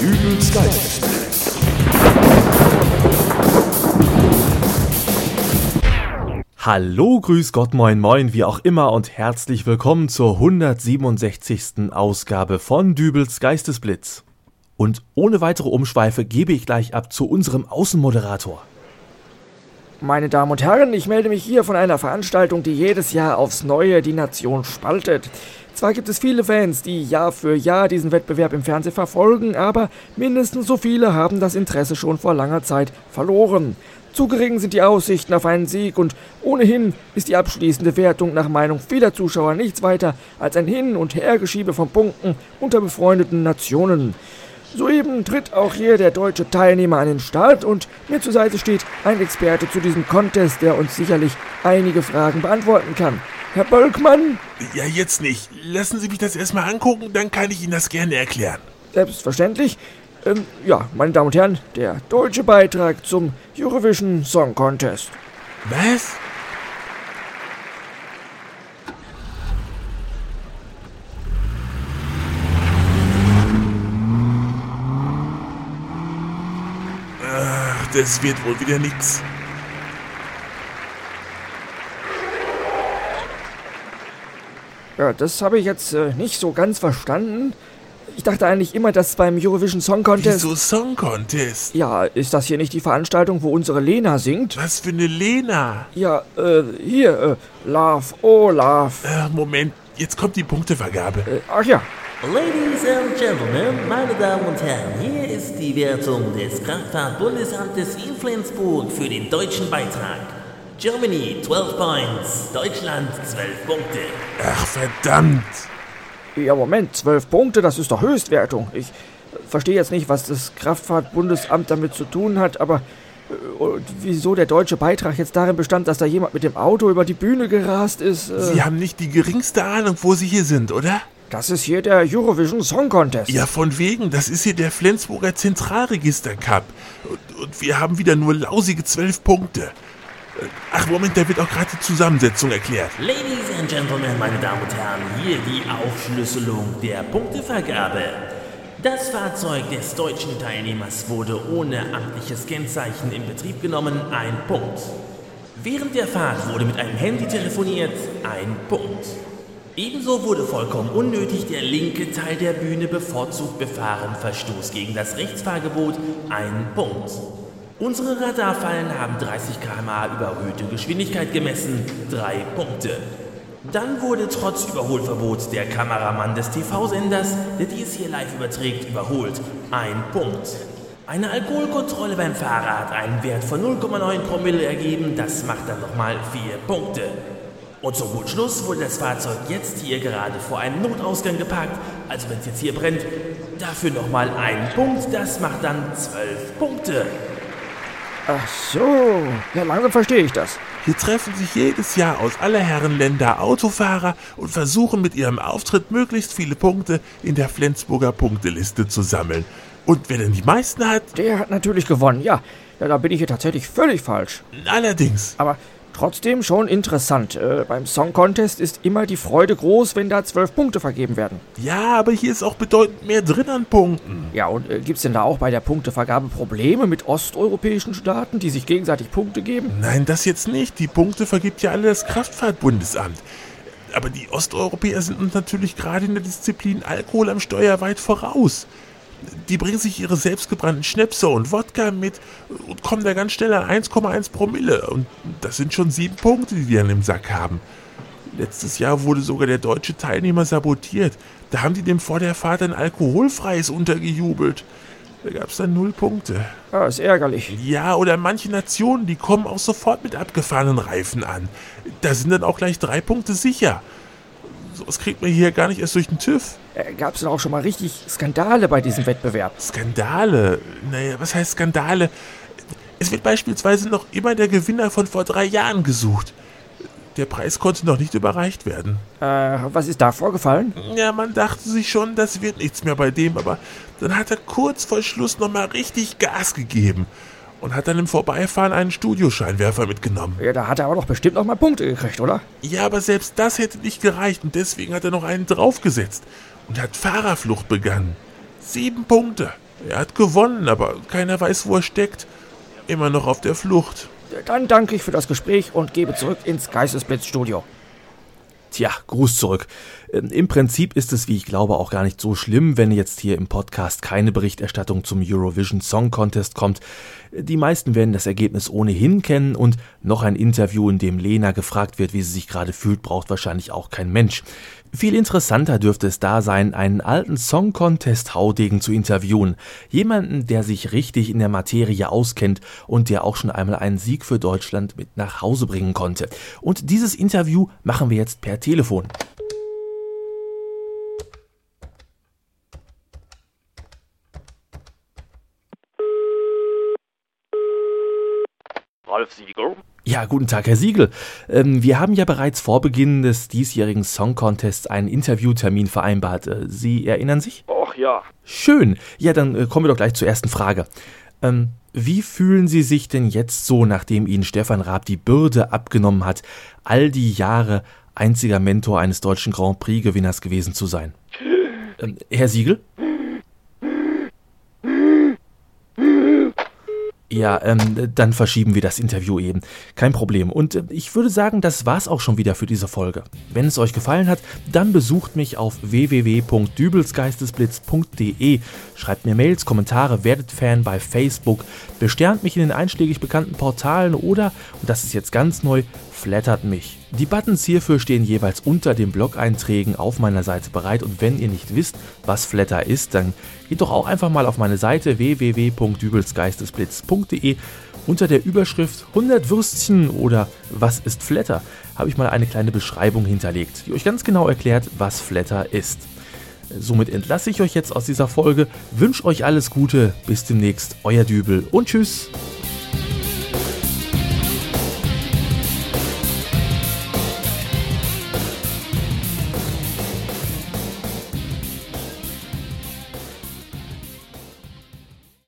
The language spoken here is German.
Dübels Geistesblitz. Hallo, grüß Gott, moin, moin, wie auch immer und herzlich willkommen zur 167. Ausgabe von Dübels Geistesblitz. Und ohne weitere Umschweife gebe ich gleich ab zu unserem Außenmoderator. Meine Damen und Herren, ich melde mich hier von einer Veranstaltung, die jedes Jahr aufs Neue die Nation spaltet. Zwar gibt es viele Fans, die Jahr für Jahr diesen Wettbewerb im Fernsehen verfolgen, aber mindestens so viele haben das Interesse schon vor langer Zeit verloren. Zu gering sind die Aussichten auf einen Sieg und ohnehin ist die abschließende Wertung nach Meinung vieler Zuschauer nichts weiter als ein Hin- und Hergeschiebe von Punkten unter befreundeten Nationen. Soeben tritt auch hier der deutsche Teilnehmer an den Start und mir zur Seite steht ein Experte zu diesem Contest, der uns sicherlich einige Fragen beantworten kann. Herr Bölkmann? Ja, jetzt nicht. Lassen Sie mich das erstmal angucken, dann kann ich Ihnen das gerne erklären. Selbstverständlich. Ähm, ja, meine Damen und Herren, der deutsche Beitrag zum Eurovision Song Contest. Was? Ach, das wird wohl wieder nix. Ja, das habe ich jetzt äh, nicht so ganz verstanden. Ich dachte eigentlich immer, dass beim Eurovision Song Contest. Wieso Song Contest? Ja, ist das hier nicht die Veranstaltung, wo unsere Lena singt? Was für eine Lena? Ja, äh, hier, äh, Love, oh Love. Äh, Moment, jetzt kommt die Punktevergabe. Äh, ach ja, Ladies and Gentlemen, meine Damen und Herren, hier ist die Wertung des Kraftfahrtbundesamtes in Flensburg für den deutschen Beitrag. Germany 12 points, Deutschland 12 Punkte. Ach, verdammt. ja, Moment, zwölf Punkte, das ist doch Höchstwertung. Ich äh, verstehe jetzt nicht, was das Kraftfahrtbundesamt damit zu tun hat, aber äh, und wieso der deutsche Beitrag jetzt darin bestand, dass da jemand mit dem Auto über die Bühne gerast ist. Äh, Sie haben nicht die geringste Ahnung, wo Sie hier sind, oder? das ist hier der Eurovision Song Contest. Ja, von wegen. Das ist hier der Flensburger Zentralregister Cup. Und, und wir haben wieder nur lausige zwölf Punkte. Ach, Moment, da wird auch gerade die Zusammensetzung erklärt. Ladies and Gentlemen, meine Damen und Herren, hier die Aufschlüsselung der Punktevergabe. Das Fahrzeug des deutschen Teilnehmers wurde ohne amtliches Kennzeichen in Betrieb genommen, ein Punkt. Während der Fahrt wurde mit einem Handy telefoniert, ein Punkt. Ebenso wurde vollkommen unnötig der linke Teil der Bühne bevorzugt befahren, Verstoß gegen das Rechtsfahrgebot, ein Punkt. Unsere Radarfallen haben 30 km/h überhöhte Geschwindigkeit gemessen, drei Punkte. Dann wurde trotz Überholverbot der Kameramann des TV-Senders, der dies hier live überträgt, überholt, ein Punkt. Eine Alkoholkontrolle beim Fahrer hat einen Wert von 0,9 Promille ergeben, das macht dann nochmal vier Punkte. Und zum guten Schluss wurde das Fahrzeug jetzt hier gerade vor einem Notausgang geparkt, also wenn es jetzt hier brennt, dafür nochmal einen Punkt, das macht dann zwölf Punkte. Ach so, ja, langsam verstehe ich das. Hier treffen sich jedes Jahr aus aller Herren Länder Autofahrer und versuchen mit ihrem Auftritt möglichst viele Punkte in der Flensburger Punkteliste zu sammeln. Und wer denn die meisten hat, Der hat natürlich gewonnen, ja. Ja, da bin ich hier tatsächlich völlig falsch. allerdings. Aber trotzdem schon interessant. Äh, beim Song Contest ist immer die Freude groß, wenn da zwölf Punkte vergeben werden. Ja, aber hier ist auch bedeutend mehr drin an Punkten. Ja, und äh, gibt's denn da auch bei der Punktevergabe Probleme mit osteuropäischen Staaten, die sich gegenseitig Punkte geben? Nein, das jetzt nicht. Die Punkte vergibt ja alle das Kraftfahrtbundesamt. Aber die Osteuropäer sind uns natürlich gerade in der Disziplin Alkohol am Steuer weit voraus. Die bringen sich ihre selbstgebrannten Schnäpse und Wodka mit und kommen da ganz schnell an 1,1 Promille. Und das sind schon sieben Punkte, die die dann im Sack haben. Letztes Jahr wurde sogar der deutsche Teilnehmer sabotiert. Da haben die dem vor der Fahrt ein alkoholfreies untergejubelt. Da gab es dann null Punkte. Ja, ist ärgerlich. Ja, oder manche Nationen, die kommen auch sofort mit abgefahrenen Reifen an. Da sind dann auch gleich drei Punkte sicher. Sowas kriegt man hier gar nicht erst durch den TÜV. Äh, gab's denn auch schon mal richtig Skandale bei diesem Wettbewerb? Skandale? Naja, was heißt Skandale? Es wird beispielsweise noch immer der Gewinner von vor drei Jahren gesucht. Der Preis konnte noch nicht überreicht werden. Äh, was ist da vorgefallen? Ja, man dachte sich schon, das wird nichts mehr bei dem, aber dann hat er kurz vor Schluss nochmal richtig Gas gegeben und hat dann im Vorbeifahren einen Studioscheinwerfer mitgenommen. Ja, da hat er aber doch bestimmt noch mal Punkte gekriegt, oder? Ja, aber selbst das hätte nicht gereicht und deswegen hat er noch einen draufgesetzt und hat Fahrerflucht begangen. Sieben Punkte. Er hat gewonnen, aber keiner weiß, wo er steckt. Immer noch auf der Flucht. Dann danke ich für das Gespräch und gebe zurück ins Geistesblitzstudio. Tja, Gruß zurück. Ähm, Im Prinzip ist es, wie ich glaube, auch gar nicht so schlimm, wenn jetzt hier im Podcast keine Berichterstattung zum Eurovision Song Contest kommt. Die meisten werden das Ergebnis ohnehin kennen und noch ein Interview, in dem Lena gefragt wird, wie sie sich gerade fühlt, braucht wahrscheinlich auch kein Mensch. Viel interessanter dürfte es da sein, einen alten Song Contest Haudegen zu interviewen. Jemanden, der sich richtig in der Materie auskennt und der auch schon einmal einen Sieg für Deutschland mit nach Hause bringen konnte. Und dieses Interview machen wir jetzt per Telefon. Ralf Siegel. Ja, guten Tag, Herr Siegel. Ähm, wir haben ja bereits vor Beginn des diesjährigen Song Contests einen Interviewtermin vereinbart. Äh, Sie erinnern sich? Och ja. Schön. Ja, dann äh, kommen wir doch gleich zur ersten Frage. Ähm, wie fühlen Sie sich denn jetzt so, nachdem Ihnen Stefan Raab die Bürde abgenommen hat, all die Jahre einziger Mentor eines deutschen Grand Prix-Gewinners gewesen zu sein? Ähm, Herr Siegel? Ja, ähm, dann verschieben wir das Interview eben. Kein Problem. Und äh, ich würde sagen, das war's auch schon wieder für diese Folge. Wenn es euch gefallen hat, dann besucht mich auf www.dübelsgeistesblitz.de. Schreibt mir Mails, Kommentare, werdet Fan bei Facebook, besternt mich in den einschlägig bekannten Portalen oder, und das ist jetzt ganz neu, flattert mich. Die Buttons hierfür stehen jeweils unter den Blog-Einträgen auf meiner Seite bereit und wenn ihr nicht wisst, was Flatter ist, dann geht doch auch einfach mal auf meine Seite www.dübelsgeistesblitz.de unter der Überschrift 100 Würstchen oder Was ist Flatter habe ich mal eine kleine Beschreibung hinterlegt, die euch ganz genau erklärt, was Flatter ist. Somit entlasse ich euch jetzt aus dieser Folge, wünsche euch alles Gute, bis demnächst, euer Dübel und tschüss.